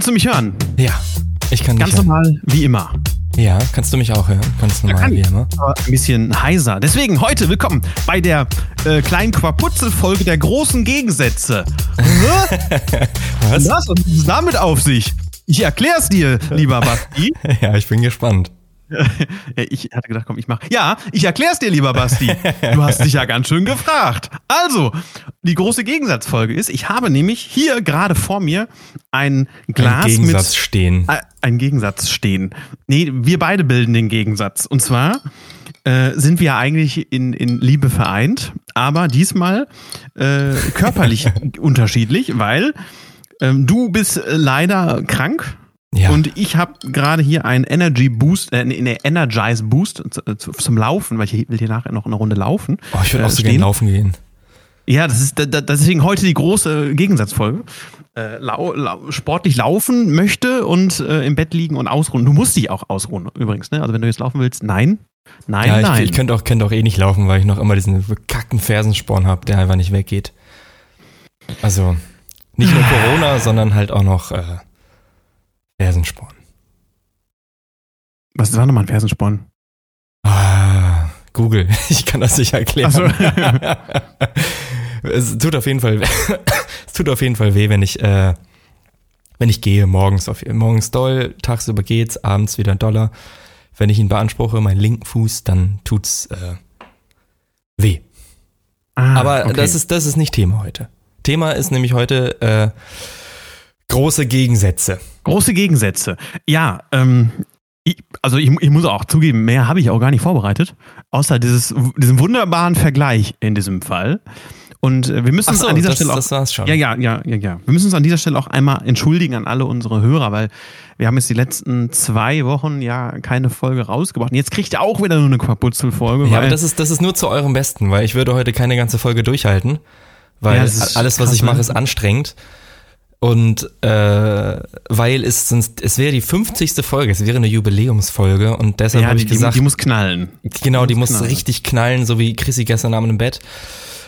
Kannst du mich hören? Ja, ich kann dich Ganz hören. normal, wie immer. Ja, kannst du mich auch hören? Ganz normal, kann wie ich. immer. Aber ein bisschen heiser. Deswegen heute willkommen bei der äh, kleinen Quaputzel-Folge der großen Gegensätze. Hä? Was? Was? Was hat es damit auf sich? Ich erklär's dir, lieber Basti. Ja, ich bin gespannt. Ja, ich hatte gedacht, komm, ich mach. Ja, ich erklär's dir, lieber Basti. Du hast dich ja ganz schön gefragt. Also, die große Gegensatzfolge ist, ich habe nämlich hier gerade vor mir ein Glas Ein Gegensatz mit stehen. Äh, ein Gegensatz stehen. Nee, wir beide bilden den Gegensatz. Und zwar äh, sind wir eigentlich in, in Liebe vereint, aber diesmal äh, körperlich unterschiedlich, weil ähm, du bist äh, leider krank. Ja. Und ich habe gerade hier einen Energy Boost, äh, nee, Energize Boost zu, zu, zum Laufen, weil ich will hier nachher noch eine Runde laufen. Oh, ich würde äh, auch so gerne laufen gehen. Ja, das ist deswegen heute die große Gegensatzfolge. Äh, lau, lau, sportlich laufen möchte und äh, im Bett liegen und ausruhen. Du musst dich auch ausruhen übrigens, ne? Also wenn du jetzt laufen willst, nein. Nein, ja, nein. ich, ich könnte auch, könnte auch eh nicht laufen, weil ich noch immer diesen bekackten Fersensporn habe, der einfach nicht weggeht. Also, nicht nur Corona, sondern halt auch noch äh, Fersensporn. Was war nochmal ein Fersensporn? Ah, Google, ich kann das nicht erklären. Ach es tut auf jeden Fall, es tut auf jeden Fall weh, wenn ich, äh, wenn ich gehe morgens auf, morgens doll, tagsüber geht's, abends wieder doller. Wenn ich ihn beanspruche, meinen linken Fuß, dann tut's äh, weh. Ah, Aber okay. das ist, das ist nicht Thema heute. Thema ist nämlich heute äh, große Gegensätze. große Gegensätze. Ja, ähm, ich, also ich, ich muss auch zugeben, mehr habe ich auch gar nicht vorbereitet, außer dieses, diesen wunderbaren Vergleich in diesem Fall. Und äh, wir müssen uns so, an dieser das, Stelle auch das war's schon. Ja, ja, ja, ja, ja. Wir müssen uns an dieser Stelle auch einmal entschuldigen an alle unsere Hörer, weil wir haben jetzt die letzten zwei Wochen ja keine Folge rausgebracht. Und jetzt kriegt ihr auch wieder nur eine Quaputzel-Folge. Ja, aber das ist, das ist nur zu eurem Besten, weil ich würde heute keine ganze Folge durchhalten, weil Ja, alles, was krass, ich mache, ne? ist anstrengend. Und äh, weil es sonst, es wäre die 50. Folge, es wäre eine Jubiläumsfolge und deshalb ja, habe die, ich gesagt, die, die muss knallen. genau, die die muss muss knallen. richtig knallen, so wie Chrissy gestern Abend im Bett.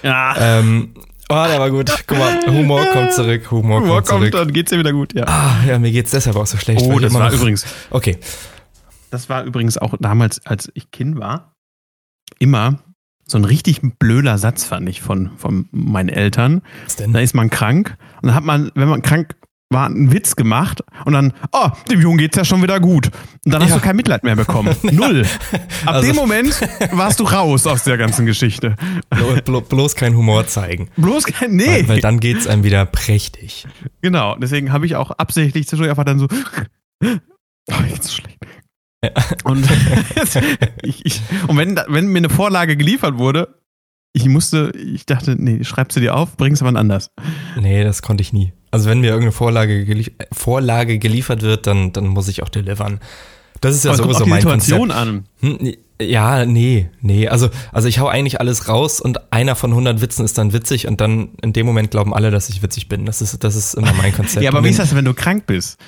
Ja, Ähm, oh, der war gut. Guck mal, Humor kommt zurück, Humor, Humor kommt zurück. dann geht's dir wieder gut, ja. Ah, ja, mir geht's deshalb auch so schlecht. Oh, das war noch- übrigens, Okay. das war übrigens auch damals, als ich Kind war, immer so ein richtig blöder Satz, fand ich, von, von meinen Eltern. Was denn? Da ist man krank und dann hat man, wenn man krank war, einen Witz gemacht und dann, oh, dem Jungen geht's ja schon wieder gut. Und dann hast Ja. du kein Mitleid mehr bekommen. Null. Ab Also- dem Moment warst du raus aus der ganzen Geschichte. Blo blo bloß kein Humor zeigen. Bloß kein, nee. Weil, weil dann geht's einem wieder prächtig. Genau, deswegen habe ich auch absichtlich zwischendurch einfach dann so, oh, jetzt ist Und, ich, ich, und wenn, wenn mir eine Vorlage geliefert wurde, ich musste, ich dachte, nee, schreibst du dir auf, bringst aber anders. Nee, das konnte ich nie. Also wenn mir irgendeine Vorlage, gelie äh, Vorlage geliefert wird, dann, dann muss ich auch delivern. Das ist ja Aber sowieso mein Situation Konzept. an. Hm, Ja, nee, nee. Also, also ich hau eigentlich alles raus und einer von 100 Witzen ist dann witzig und dann in dem Moment glauben alle, dass ich witzig bin. Das ist, das ist immer mein Konzept. Ja, aber wie ist das, wenn du krank bist?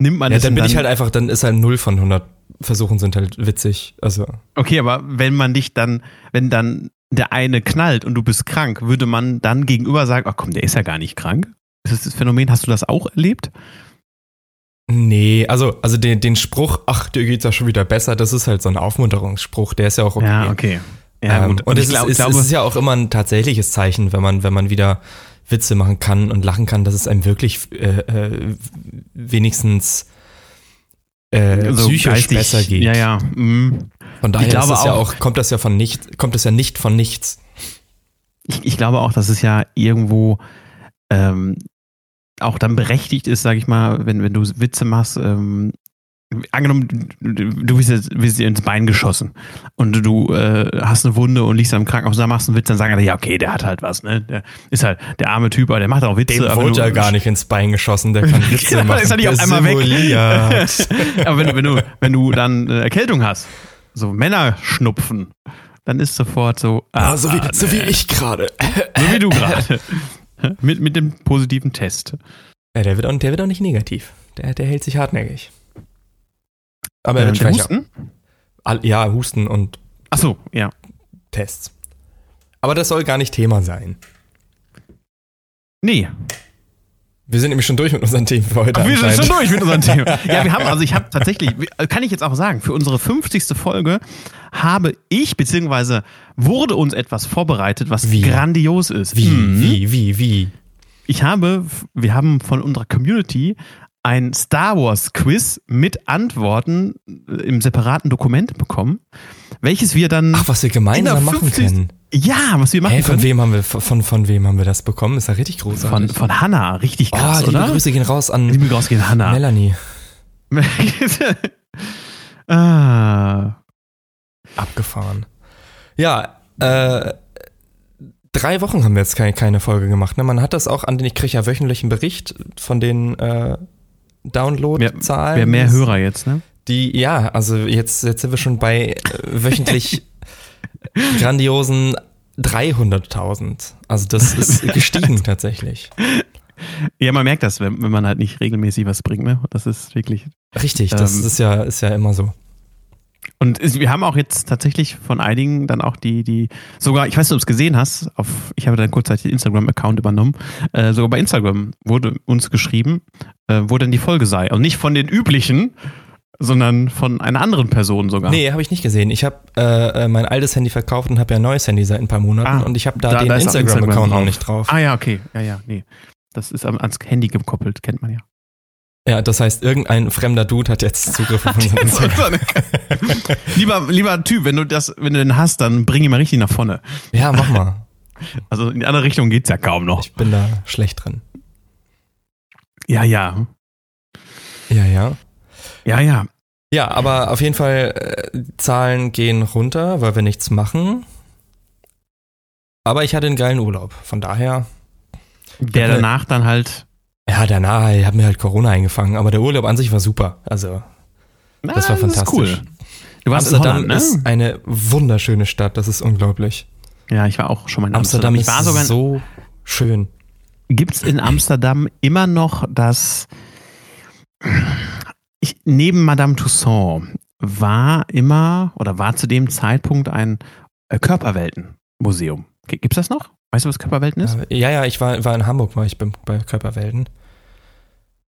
Nimmt man Ja, das dann bin dann ich halt einfach, dann ist halt 0 von 100 Versuchen sind halt witzig. Also, Okay, aber wenn man dich dann, wenn dann der eine knallt und du bist krank, würde man dann gegenüber sagen, ach komm, der ist ja gar nicht krank? Ist das das Phänomen, hast du das auch erlebt? nee, also, also den, den Spruch, ach, dir geht's ja schon wieder besser, das ist halt so ein Aufmunterungsspruch, der ist ja auch okay. Ja, okay. Ja, ähm, gut. Und, ich es, glaub- ist, glaube, es ist ja auch immer ein tatsächliches Zeichen, wenn man, wenn man wieder Witze machen kann und lachen kann, dass es einem wirklich äh, äh, wenigstens äh, so psychisch geistig- besser geht. Ja, ja. mm. Von daher ist es ja auch- auch, kommt das ja von nicht, kommt es ja nicht von nichts. Ich, ich glaube auch, dass es ja irgendwo ähm, auch dann berechtigt ist, sag ich mal, wenn, wenn du Witze machst, ähm, angenommen, du, wirst, jetzt, wirst dir ins Bein geschossen und du äh, hast eine Wunde und liegst am Krankenhaus, da machst du einen Witz, dann sagen alle, ja, okay, der hat halt was, ne? Der ist halt der arme Typ, aber der macht auch Witze. Dem wenn wurde ja gar nicht ins Bein geschossen, der kann Witze Genau, machen. ist er nicht der auf einmal weg. simuliert. aber wenn, du- wenn, du, wenn du dann äh, Erkältung hast, so Männerschnupfen, dann ist sofort so, Ah, so, wie, ah, so wie ich gerade. so wie du gerade. mit, mit dem positiven Test. Ja, der wird, auch, der wird auch nicht negativ. Der, der hält sich hartnäckig. Aber er Äh, schwächer. Husten? Ja, Husten und Ach so, ja. Tests. Aber das soll gar nicht Thema sein. Nee. Wir sind nämlich schon durch mit unseren Themen für heute. Wir sind schon durch mit unseren Themen. Ja, wir haben, also ich habe tatsächlich, kann ich jetzt auch sagen, für unsere 50. Folge habe ich, beziehungsweise wurde uns etwas vorbereitet, was Wie? grandios ist. Wie, Mhm. wie, wie, wie? Ich habe, wir haben von unserer Community ein Star Wars Quiz mit Antworten im separaten Dokument bekommen, welches wir dann, Ach, was wir In gemeinsam machen 50. können. ja, was wir machen Hä, von können. wem haben wir, von, von wem haben wir das bekommen? Ist ja richtig Von, großartig. von Hannah, richtig krass, oh, liebe oder? Grüße gehen raus an Liebe Grüße gehen Hannah. Melanie. ah, Abgefahren. Ja, äh, drei Wochen haben wir jetzt keine, keine Folge gemacht. Ne? Man hat das auch an den, ich kriege ja wöchentlich einen Bericht von den äh, Download-Zahlen. Wer mehr Hörer jetzt, ne? Die, ja, also jetzt, jetzt sind wir schon bei äh, wöchentlich grandiosen 300.000. Also das ist gestiegen tatsächlich. Ja, man merkt das, wenn, wenn man halt nicht regelmäßig was bringt, ne? Das ist wirklich. Richtig, das Ähm, ist ja, ist ja immer so. Und wir haben auch jetzt tatsächlich von einigen dann auch die, die, sogar, ich weiß nicht, ob du es gesehen hast, auf, ich habe dann kurzzeitig den Instagram-Account übernommen, äh, sogar bei Instagram wurde uns geschrieben, äh, wo denn die Folge sei. Und nicht von den üblichen, sondern von einer anderen Person sogar. Nee, habe ich nicht gesehen. Ich habe äh, äh, mein altes Handy verkauft und habe ja ein neues Handy seit ein paar Monaten Ah, und ich habe da, da- den auch Instagram-Account Instagram drauf. nicht drauf. Ah ja, okay. Ja, ja, nee. Das ist ans Handy gekoppelt, kennt man ja. Ja, das heißt, irgendein fremder Dude hat jetzt Zugriff auf unseren Instagram. lieber, lieber Typ, wenn du das, wenn du den hast, dann bring ihn mal richtig nach vorne. Ja, mach mal. Also in die andere Richtung geht's ja kaum noch. Ich bin da schlecht drin. Ja, ja. Ja, ja. Ja, ja. Ja, aber auf jeden Fall, äh, Zahlen gehen runter, weil wir nichts machen. Aber ich hatte einen geilen Urlaub. Von daher, Der danach dann halt. Ja, danach, ich habe mir halt Corona eingefangen, aber der Urlaub an sich war super. Also, das war Ah, fantastisch. Ist cool. Du warst Amsterdam in Holland, ist ne? eine wunderschöne Stadt, das ist unglaublich. Ja, ich war auch schon mal in Amsterdam, Amsterdam. Ich war sogar. ist so schön. Gibt's in Amsterdam immer noch das? Ich, neben Madame Tussauds war immer oder war zu dem Zeitpunkt ein äh, Körperweltenmuseum. G- Gibt's das noch? Weißt du, was Körperwelten ist? Äh, Ja, ja, ich war, war in Hamburg, war ich bei Körperwelten.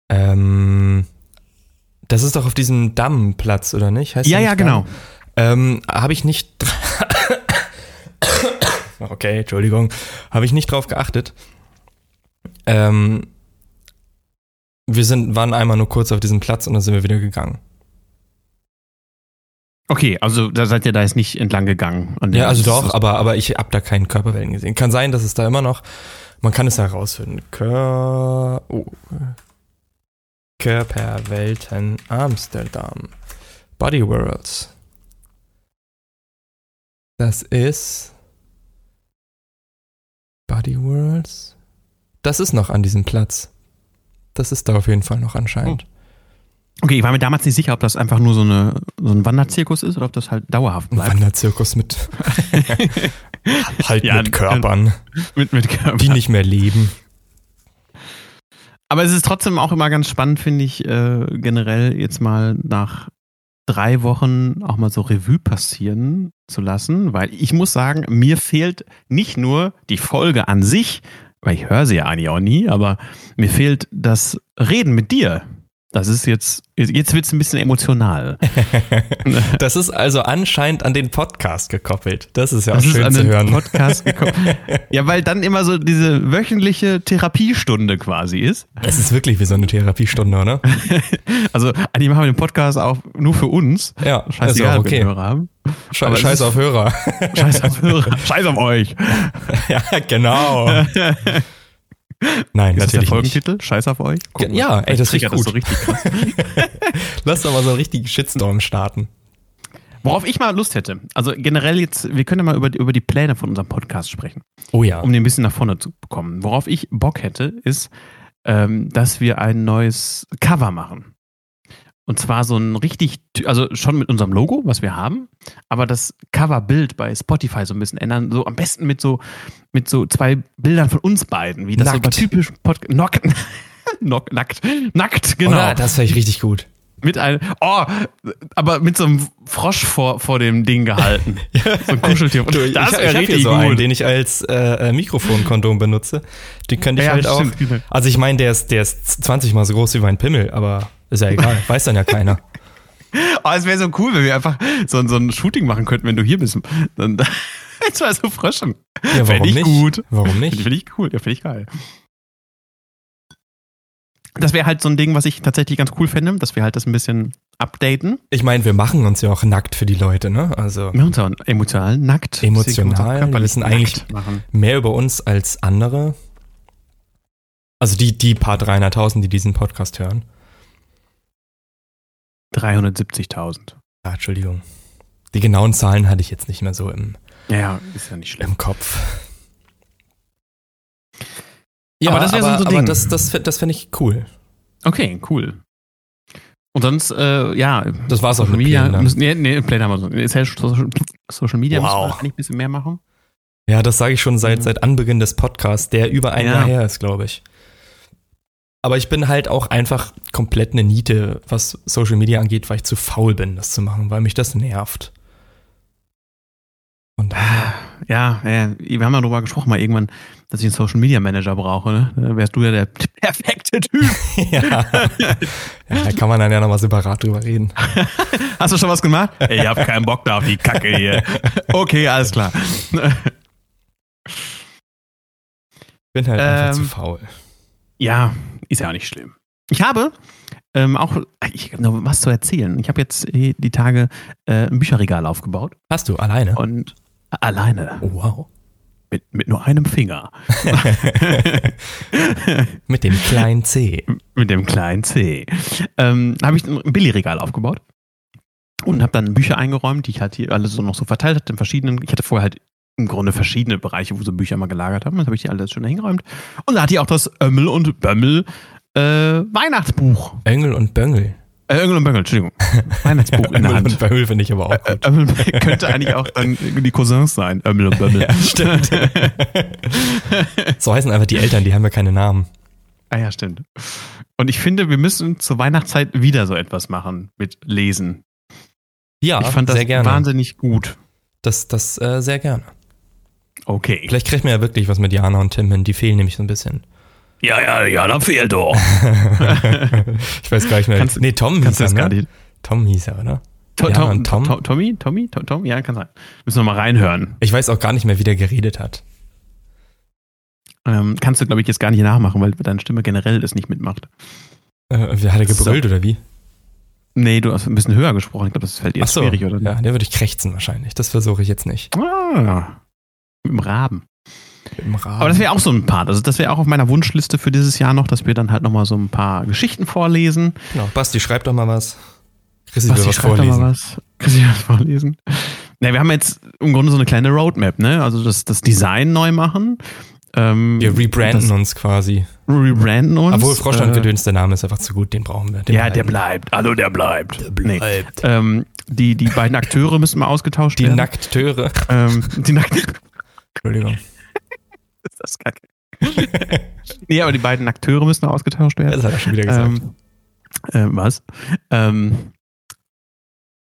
Ähm, das ist doch auf diesem Dammplatz, oder nicht? Heißt ja, der ja, nicht genau. Damm? Ähm, habe ich nicht. okay, Entschuldigung. Habe ich nicht drauf geachtet. Ähm, wir sind, waren einmal nur kurz auf diesem Platz und dann sind wir wieder gegangen. Okay, also da seid ihr da jetzt nicht entlang gegangen. Ja, also doch, aber, aber ich habe da keinen Körperwellen gesehen. Kann sein, dass es da immer noch. Man kann es herausfinden. Kör, oh. Körperwelten Amsterdam. Body Worlds. Das ist. Body Worlds? Das ist noch an diesem Platz. Das ist da auf jeden Fall noch anscheinend. Okay, ich war mir damals nicht sicher, ob das einfach nur so, eine, so ein Wanderzirkus ist oder ob das halt dauerhaft Ein bleibt. Wanderzirkus mit. halt Ja, mit Körpern, mit, mit Körper. die nicht mehr leben. Aber es ist trotzdem auch immer ganz spannend, finde ich, äh, generell jetzt mal nach drei Wochen auch mal so Revue passieren zu lassen, weil ich muss sagen, mir fehlt nicht nur die Folge an sich, weil ich höre sie ja eigentlich auch nie, aber mir fehlt das Reden mit dir. Das ist jetzt, jetzt wird es ein bisschen emotional. Das ist also anscheinend an den Podcast gekoppelt. Das ist ja auch Das schön an zu den hören. Podcast gekommen. Ja, weil dann immer so diese wöchentliche Therapiestunde quasi ist. Es ist wirklich wie so eine Therapiestunde, oder? Also eigentlich machen wir den Podcast auch nur für uns. Ja, Scheißegal, wir okay. Hörer haben. Sche Aber Scheiß auf Hörer. Scheiß auf Hörer. Scheiß auf euch. ja, genau. Nein, Ist das der natürlich nicht. Folgentitel? Scheiß auf euch? Ja, ja, ey, das triggert riecht so richtig krass. Lass doch mal so einen richtigen Shitstorm starten. Worauf ich mal Lust hätte, also generell jetzt, wir können ja mal über, die- über die Pläne von unserem Podcast sprechen, Oh ja. um den ein bisschen nach vorne zu bekommen. Worauf ich Bock hätte, ist, ähm, dass wir ein neues Cover machen. Und zwar so ein richtig, also schon mit unserem Logo, was wir haben, aber das Coverbild bei Spotify so ein bisschen ändern. So am besten mit so, mit so zwei Bildern von uns beiden, wie das so bei Nackt. typischen Podcast. Nackt. Nackt. Nackt, genau. Oder? Das wäre ich richtig gut. Mit einem, oh, aber mit so einem Frosch vor, vor dem Ding gehalten. So ein Kuscheltier. Du, das ich, ich richtig hier so gut. einen, den ich als äh, äh, Mikrofonkondom benutze. Den könnte ich Ja, halt auch. stimmt, genau. Also ich meine, der ist, der ist 20 mal so groß wie mein Pimmel, aber ist ja egal. Weiß dann ja keiner. Oh, es wäre so cool, wenn wir einfach so, so ein Shooting machen könnten, wenn du hier bist. Dann, jetzt mal so Fröschen. Ja, warum nicht? gut. Warum Finde nicht? find ich cool. Ja, finde ich geil. Das wäre halt so ein Ding, was ich tatsächlich ganz cool fände, dass wir halt das ein bisschen updaten. Ich meine, wir machen uns ja auch nackt für die Leute, ne? Also Wir uns auch emotional nackt. Emotional, auch wir wissen körperlich eigentlich- machen. mehr über uns als andere. Also die, die paar 300.000, die diesen Podcast hören. 370.000. Ja, Entschuldigung. Die genauen Zahlen hatte ich jetzt nicht mehr so im, Ja, ja, ist ja nicht schlimm. im Kopf. Aber das wär so ein aber Ding. das, das, das fände ich cool. Okay, cool. Und sonst, äh, ja. Das war's auch mit Media. Plänen dann. Müssen, nee, nee, Pläne haben wir so. Ja Social, Social Media Wow. müssen wir eigentlich ein bisschen mehr machen. Ja, das sage ich schon seit, seit Anbeginn des Podcasts, der über ein Ja. Jahr her ist, glaube ich. Aber ich bin halt auch einfach komplett eine Niete, was Social Media angeht, weil ich zu faul bin, das zu machen, weil mich das nervt. Und Ja, ja, wir haben ja darüber gesprochen, mal irgendwann, dass ich einen Social Media Manager brauche. Ne? Da wärst du ja der perfekte Typ. ja. ja, da kann man dann ja nochmal separat drüber reden. Hast du schon was gemacht? Ey, ich hab keinen Bock da auf die Kacke hier. Okay, alles klar. Bin halt einfach zu Ähm, faul. Ja, ist ja auch nicht schlimm. Ich habe ähm, auch ich hab noch was zu erzählen. Ich habe jetzt äh, die Tage äh, ein Bücherregal aufgebaut Hast du alleine? und alleine wow. mit, mit nur einem Finger. Mit dem kleinen C. mit dem kleinen C. Ähm, habe ich ein Billigregal aufgebaut und habe dann Bücher eingeräumt, die ich halt hier alles so noch so verteilt hatte in verschiedenen. Ich hatte vorher halt im Grunde verschiedene Bereiche, wo so Bücher mal gelagert haben. Das habe ich die alles schon hingeräumt. Und da hatte ich auch das Ömmel und Bömmel äh, Weihnachtsbuch. Öngel und Böngel. Äh, Ömmel und Bömmel, Entschuldigung. Weihnachtsbuch in der Öngel und Hand. Böngel finde ich aber auch gut. Ömmel könnte eigentlich auch dann die Cousins sein. Ömmel und Bömmel. Ja, stimmt. so heißen einfach die Eltern, die haben ja keine Namen. Ah ja, stimmt. Und ich finde, wir müssen zur Weihnachtszeit wieder so etwas machen mit Lesen. Ja, ich fand das sehr gerne. wahnsinnig gut. Das, das äh, sehr gerne. Okay. Vielleicht kriegt man ja wirklich was mit Jana und Tim hin. Die fehlen nämlich so ein bisschen. Ja, ja, ja, da fehlt doch. ich weiß gar nicht mehr. Kannst- nee, Tom Kannst hieß du er, das gar ne? nicht? Tom hieß er, oder? To, Ja, Tom, Tom? Tom, Tommy? Tommy? Tom, Tom? Ja, kann sein. Müssen wir mal reinhören. Ich weiß auch gar nicht mehr, wie der geredet hat. Ähm, kannst du, glaube ich, jetzt gar nicht nachmachen, weil deine Stimme generell das nicht mitmacht. Äh, wie hat er gebrüllt oder wie? Nee, du hast ein bisschen höher gesprochen. Ich glaube, das fällt dir Ach so, schwierig, oder? ja, der würde ich krächzen wahrscheinlich. Das versuche ich jetzt nicht. Ah, mit dem Raben. Im Rahmen. Aber das wäre auch so ein Part. Also, das wäre auch auf meiner Wunschliste für dieses Jahr noch, dass wir dann halt nochmal so ein paar Geschichten vorlesen. genau. Basti, schreib doch mal was. Chrissy Was, will was schreib doch vorlesen. mal was. Kannst du was vorlesen? Na, wir haben jetzt im Grunde so eine kleine Roadmap, ne? Also das, das Design neu machen. Ähm, Wir rebranden uns quasi. rebranden uns. Obwohl Froschland Äh, der Name ist einfach zu gut, den brauchen wir. Den Ja, der behalten. bleibt. Hallo, der bleibt. Der bleibt. Ähm, die, die beiden Akteure müssen mal ausgetauscht Die werden. Nackteure. ähm, die Nackten. Entschuldigung. Ist das kacke. nee, aber die beiden Akteure müssen ausgetauscht werden. Das hat er schon wieder gesagt. Ähm, äh, was? Ähm,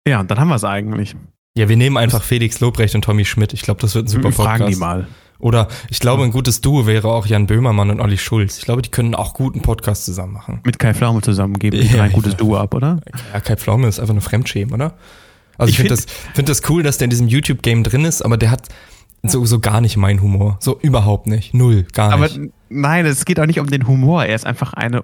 ja, dann haben wir es eigentlich. ja, wir nehmen einfach Felix Lobrecht und Tommy Schmidt. Ich glaube, das wird ein super wir fragen Podcast. die mal. Oder ich glaube, ein gutes Duo wäre auch Jan Böhmermann und Olli Schulz. Ich glaube, die können auch gut einen Podcast zusammen machen. Mit Kai Pflaume zusammen geben die Ja, ein gutes. Duo ab, oder? Ja, Kai Pflaume ist einfach eine Fremdschämen, oder? Also ich, Ich finde find- das, find das cool, dass der in diesem YouTube-Game drin ist, aber der hat so, so gar nicht meinen Humor. So überhaupt nicht. Null, gar Aber nicht. nein, es geht auch nicht um den Humor. Er ist einfach eine.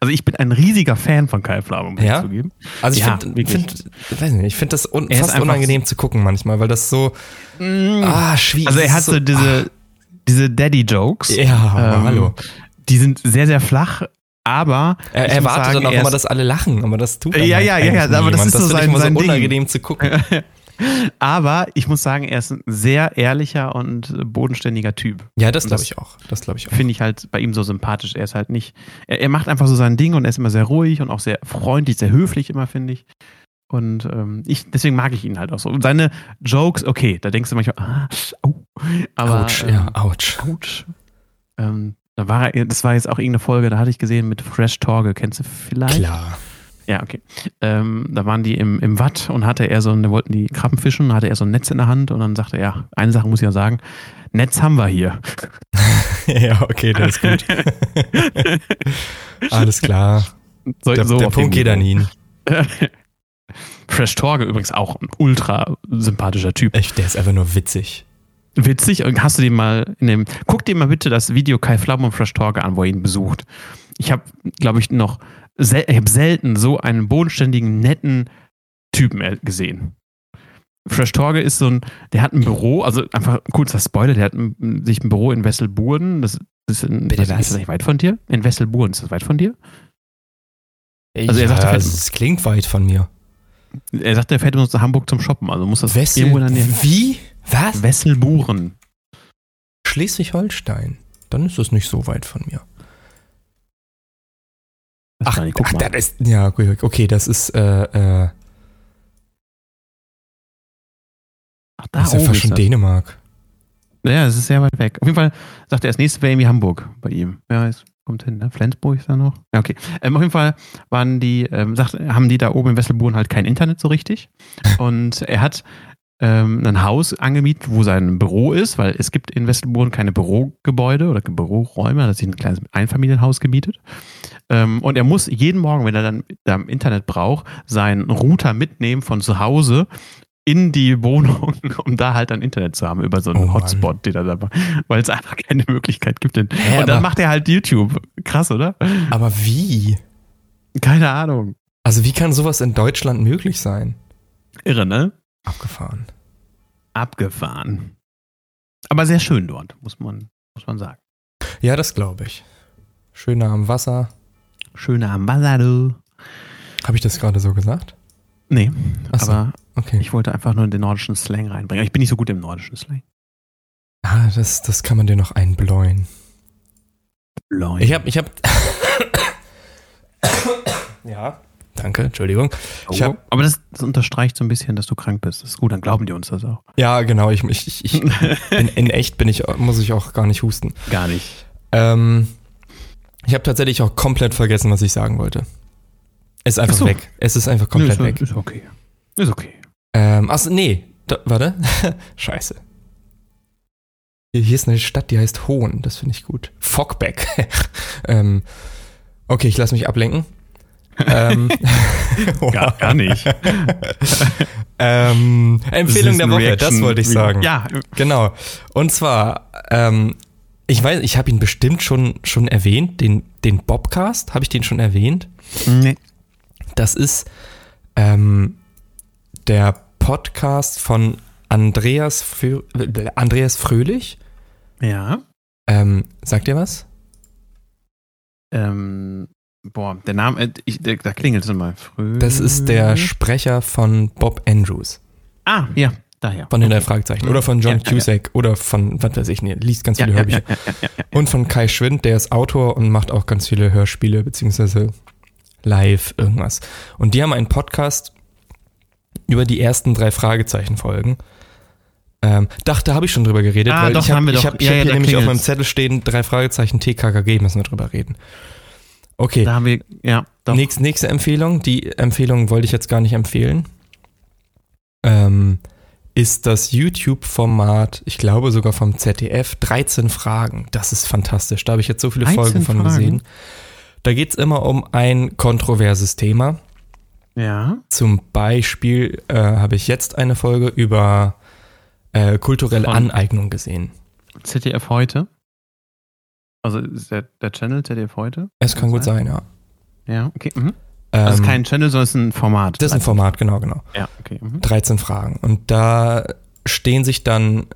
Also ich bin ein riesiger Fan von Kai Pflaume, muss Ja? ich zugeben. Also ich ja, finde, find, weiß nicht, ich finde das un Er fast unangenehm zu gucken manchmal, weil das so, ah, schwierig. Also er hat so diese, diese Daddy-Jokes. Ja, aber Ähm, hallo. Die sind sehr, sehr flach, aber Er erwartet sagen, dann auch er immer, dass alle lachen, aber das tut Ja, halt ja, ja, eigentlich ja, aber das ist so finde ich sein- immer so sein Ding. unangenehm zu gucken. aber ich muss sagen, er ist ein sehr ehrlicher und bodenständiger Typ. Ja, das glaube ich auch. Das glaube ich auch. Finde ich halt bei ihm so sympathisch. Er ist halt nicht, er, er macht einfach so sein Ding und er ist immer sehr ruhig und auch sehr freundlich, sehr höflich immer, finde ich. Und ähm, ich, deswegen mag ich ihn halt auch so. Und seine Jokes, okay, da denkst du manchmal, ah, au. Aber, Autsch, ähm, ja, ouch. Autsch. Ähm, da war das war jetzt auch irgendeine Folge, da hatte ich gesehen mit Fresh Torge, kennst du vielleicht? Klar. Ja, okay. Ähm, da waren die im, im Watt und hatte er so, da wollten die Krabben fischen, hatte er so ein Netz in der Hand und dann sagte er, ja, eine Sache muss ich ja sagen, Netz haben wir hier. ja, okay, das ist gut. Alles klar. So, Der, so der Punkt geht an ihn. Fresh Torge übrigens auch ein ultra sympathischer Typ. Echt, der ist einfach nur witzig. Witzig. Und Hast du den mal in dem. Guck dir mal bitte das Video Kai Flamm und Fresh Torge an, wo er ihn besucht. Ich habe, glaube ich, noch sel ich hab selten so einen bodenständigen, netten Typen er- gesehen. Fresh Torge ist so ein, der hat ein Büro, also einfach kurzer Spoiler, der hat ein, sich ein Büro in Wesselburden. Das ist, in, Bitte was? ist das nicht weit von dir? In Wesselburden, ist das weit von dir? Also er sagt, er fährt- es klingt weit von mir. Er sagt, er fährt immer zu Hamburg zum Shoppen, also muss das Wessel, irgendwo Nähe. wie? Was? Wesselburen. Schleswig-Holstein. Dann ist das nicht so weit von mir. Ach, nicht, guck ach mal. das ist, ja, okay, das ist, äh, äh, Ach, da das ist ja fast schon das. Dänemark. Ja, es ist sehr weit weg. Auf jeden Fall sagt er, das nächste wäre irgendwie Hamburg bei ihm. Ja, es kommt hin, ne? Flensburg ist da noch. Ja, okay. Ähm, auf jeden Fall waren die, ähm, sagt, haben die da oben in Wesselburen halt kein Internet so richtig. Und er hat ähm, ein Haus angemietet, wo sein Büro ist, weil es gibt in Wesselburen keine Bürogebäude oder Büroräume, da hat sich ein kleines Einfamilienhaus gemietet. Ähm, und er muss jeden Morgen, wenn er dann da im Internet braucht, seinen Router mitnehmen von zu Hause in die Wohnung, um da halt dann Internet zu haben über so einen Oh. Hotspot, den er da weil es einfach keine Möglichkeit gibt. Hä, und dann macht er halt YouTube. Krass, oder? Aber wie? Keine Ahnung. Also wie kann sowas in Deutschland möglich sein? Irre, ne? Abgefahren. Abgefahren. Aber sehr schön dort, muss man, muss man sagen. Ja, das glaube ich. Schöner am Wasser. Schöner am Wasser, du. Habe ich das gerade so gesagt? Nee, Ach so. aber Okay. ich wollte einfach nur den nordischen Slang reinbringen. Ich bin nicht so gut im nordischen Slang. Ah, das, das kann man dir noch einbläuen. Leute. Ich habe, ich habe. ja. Danke, Entschuldigung. Ich hab, aber das, das unterstreicht so ein bisschen, dass du krank bist. Das ist gut, dann glauben die uns das auch. ja, genau. Ich, ich, ich, ich in, in echt bin ich, muss ich auch gar nicht husten. Gar nicht. Ähm, ich habe tatsächlich auch komplett vergessen, was ich sagen wollte. Es ist einfach Ach so. weg. Es ist einfach komplett Nö, weg. ist, ist okay. Ist okay. Ähm, achso, nee. Da, warte. Scheiße. Hier, hier ist eine Stadt, die heißt Hohn. Das finde ich gut. Fockbeck. ähm, okay, ich lasse mich ablenken. Ähm, Gar, gar nicht. ähm, Empfehlung Das der Woche, das Reaction- wollte ich sagen. Ja, Genau. Und zwar, ähm, ich weiß, ich habe ihn bestimmt schon, schon erwähnt, den, den Bobcast, habe ich den schon erwähnt? nee. Das ist ähm, der Podcast von Andreas, Frö Andreas Fröhlich. Ja. Ähm, sagt ihr was? Ähm, boah, der Name, äh, ich, der, da klingelt es mal. Früh. Das ist der Sprecher von Bob Andrews, Ah, ja, daher. von den drei Fragezeichen. Oder von John Ja, ja, ja. Cusack oder von, was weiß ich, nee, liest ganz viele ja, Hörbücher. Und von Kai Schwind, der ist Autor und macht auch ganz viele Hörspiele, beziehungsweise live irgendwas. Und die haben einen Podcast über die ersten drei Fragezeichen-Folgen. Ähm, dachte, habe ich schon drüber geredet, Ah, weil doch, ich habe haben wir ich doch. hab, ich hab hier da nämlich auf meinem. Zettel stehen, drei Fragezeichen TKKG, müssen wir drüber reden. Okay, Da haben wir, ja, doch. Nächst, nächste Empfehlung, die Empfehlung wollte ich jetzt gar nicht empfehlen, ähm, ist das YouTube-Format, ich glaube sogar vom ZDF, 13 Fragen. Das ist fantastisch. Da habe ich jetzt so viele 13 Folgen von Fragen? gesehen. Da geht es immer um ein kontroverses Thema. Ja. Zum Beispiel äh, habe ich jetzt eine Folge über äh, kulturelle Von- Aneignung gesehen. ZDF heute. Also ist der, der Channel ZDF heute? Es kann gut sein, ja. Ja, okay. Mhm. Ähm, Also kein Channel, sondern es ist ein Format. das ist ein Format, genau, genau. Ja, okay. Mhm. 13 Fragen. Und da stehen sich dann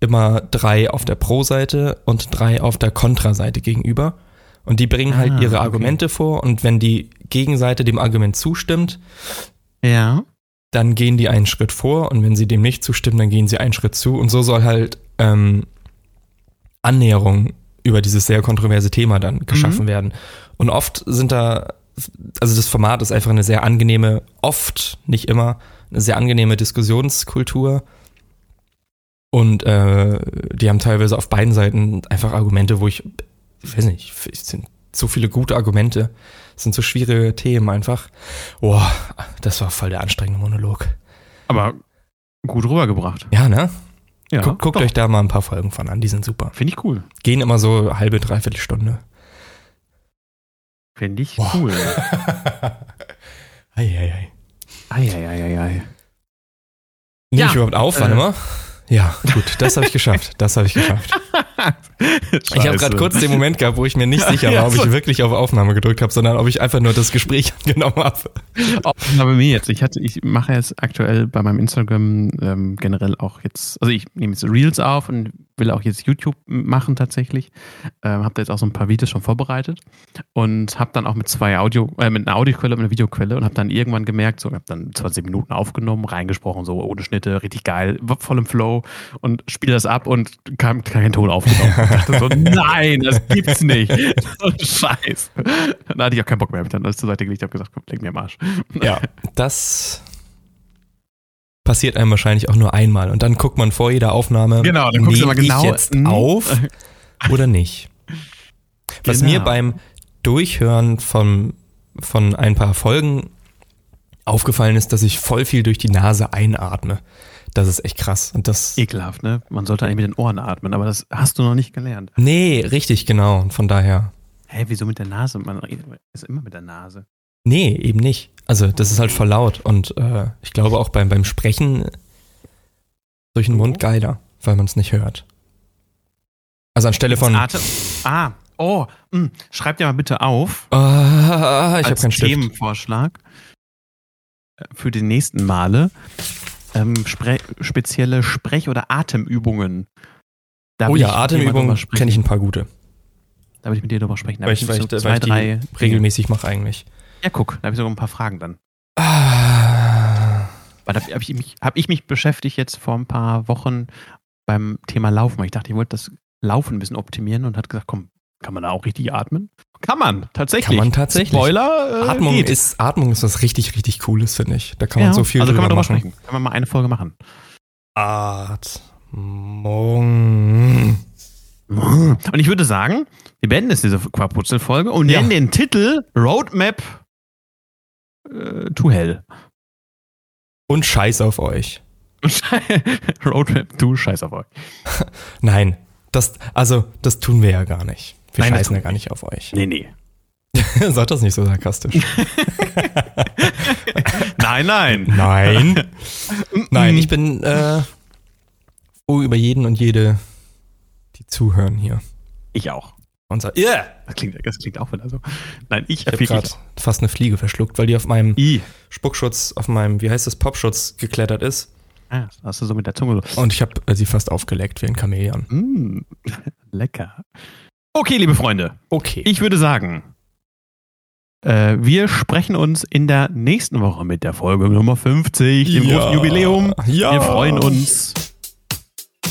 immer drei auf der Pro-Seite und drei auf der Kontra-Seite gegenüber. Und die bringen halt Ah, ihre okay. Argumente vor. Und wenn die Gegenseite dem Argument zustimmt, Ja. dann gehen die einen Schritt vor. Und wenn sie dem nicht zustimmen, dann gehen sie einen Schritt zu. Und so soll halt ähm, Annäherung über dieses sehr kontroverse Thema dann geschaffen Mhm. werden. Und oft sind da, also das Format ist einfach eine sehr angenehme, oft, nicht immer, eine sehr angenehme Diskussionskultur. Und äh, die haben teilweise auf beiden Seiten einfach Argumente, wo ich, ich weiß nicht, es sind so viele gute Argumente. Das sind so schwierige Themen einfach. Boah, das war voll der anstrengende Monolog. Aber gut rübergebracht. Ja, ne? Ja, Guckt, guckt doch. euch da mal ein paar Folgen von an, die sind super. Finde ich cool. Gehen immer so halbe, dreiviertel Stunde. Finde ich Boah. cool. Eieiei. Eieieiei. Nehme Ja, ich überhaupt auf? äh. Warte mal. Ja, gut, das habe ich geschafft. Das habe ich geschafft. Ich habe gerade kurz den Moment gehabt, wo ich mir nicht sicher war, ob ich wirklich auf Aufnahme gedrückt habe, sondern ob ich einfach nur das Gespräch angenommen habe. Bei mir jetzt. Ich hatte, ich mache jetzt aktuell bei meinem Instagram ähm, generell auch jetzt, also ich nehme jetzt Reels auf und will auch jetzt YouTube machen tatsächlich. Ähm, habe da jetzt auch so ein paar Videos schon vorbereitet und habe dann auch mit zwei Audio, äh, mit einer Audioquelle und einer Videoquelle und habe dann irgendwann gemerkt, so, ich habe dann 20 Minuten aufgenommen, reingesprochen, so ohne Schnitte, richtig geil, voll im Flow und spiele das ab und kam kein Ton aufgenommen. Ich dachte so, nein, das gibt's nicht. Scheiß. Dann hatte ich auch keinen Bock mehr, hab ich dann alles zur Seite gelegt, habe gesagt, komm, leg mir am Arsch. Ja, das passiert einem wahrscheinlich auch nur einmal. Und dann guckt man vor jeder Aufnahme, Genau, dann guckst du mal genau, ich jetzt auf oder nicht. Was Genau. mir beim Durchhören von, von ein paar Folgen aufgefallen ist, dass ich voll viel durch die Nase einatme. Das ist echt krass. Und das. Ekelhaft, ne? Man sollte eigentlich mit den Ohren atmen, aber das hast du noch nicht gelernt. Nee, richtig, genau. Und von daher. Hä, wieso mit der Nase? Man redet ist immer mit der Nase. Nee, eben nicht. Also, das ist halt voll laut. Und äh, ich glaube auch beim, beim Sprechen durch den Mund geiler, weil man es nicht hört. Also anstelle von. Atem. Ah, oh, mh, schreib dir mal bitte auf. Ah, ich habe keinen Stift. Themenvorschlag äh, für die nächsten Male ähm, spre spezielle Sprech- oder Atemübungen. Da Oh ja, Atemübungen kenne ich ein paar gute. Da will ich mit dir drüber sprechen. Da Weil ich, weil so ich, weil zwei, ich die drei regelmäßig mache eigentlich. Ja, guck, da habe ich sogar ein paar Fragen dann. Ah, Weil da habe ich, mich- hab ich mich beschäftigt jetzt vor ein paar Wochen beim Thema Laufen. weil Ich dachte, ich wollte das Laufen ein bisschen optimieren und hat gesagt, komm, kann man da auch richtig atmen? Kann man, tatsächlich. Kann man tatsächlich. Spoiler, äh, Atmung, geht. ist, Atmung ist was richtig, richtig Cooles, finde ich. Da kann man Ja, so viel also kann man drüber drüber machen. sprechen. Kann man mal eine Folge machen. Atmung. Und ich würde sagen, wir beenden jetzt diese Quaputzel-Folge und Ja. nennen den Titel Roadmap äh, to Hell. Und Scheiß auf euch. Roadmap to Scheiß auf euch. Nein, das, also, das tun wir ja gar nicht. Wir Nein, scheißen ja gar nicht auf euch. Nee, nee. Sag das nicht so sarkastisch. Nein, nein. Nein. Nein, ich bin äh, froh über jeden und jede, die zuhören hier. Ich auch. Und sagt, yeah! Das klingt, das klingt auch wieder so. Nein, ich Ich habe gerade fast eine Fliege verschluckt, weil die auf meinem I. Spuckschutz, auf meinem, wie heißt das, Popschutz geklettert ist. Ah, das hast du so mit der Zunge so. Und ich habe sie fast aufgeleckt wie ein Chamäleon. Mm, lecker. Okay, liebe Freunde, Okay. ich würde sagen, äh, wir sprechen uns in der nächsten Woche mit der Folge Nummer 50, dem großen Jubiläum. Ja. Wir freuen uns.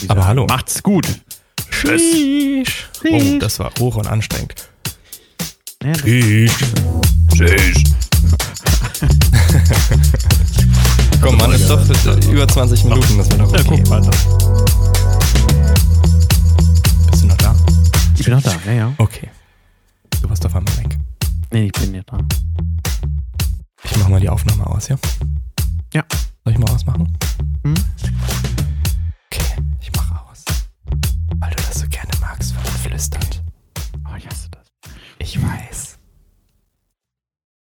Aber hallo. Macht's gut. Tschüss. Tschüss. Oh, das war hoch und anstrengend. Ja, Tschüss. Tschüss. Komm, Mann, ist doch über 20 Minuten, das wäre doch Ja, okay. guck weiter. bin noch da, ja, ja. Okay. Du warst auf einmal weg. Nee, ich bin nicht da. Ich mach mal die Aufnahme aus, ja? Ja. Soll ich mal ausmachen? Hm? Okay, ich mache aus. Weil du das so gerne magst, wenn man flüstert. Oh, ich hasse das. Ich weiß.